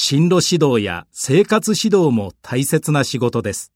進路指導や生活指導も大切な仕事です。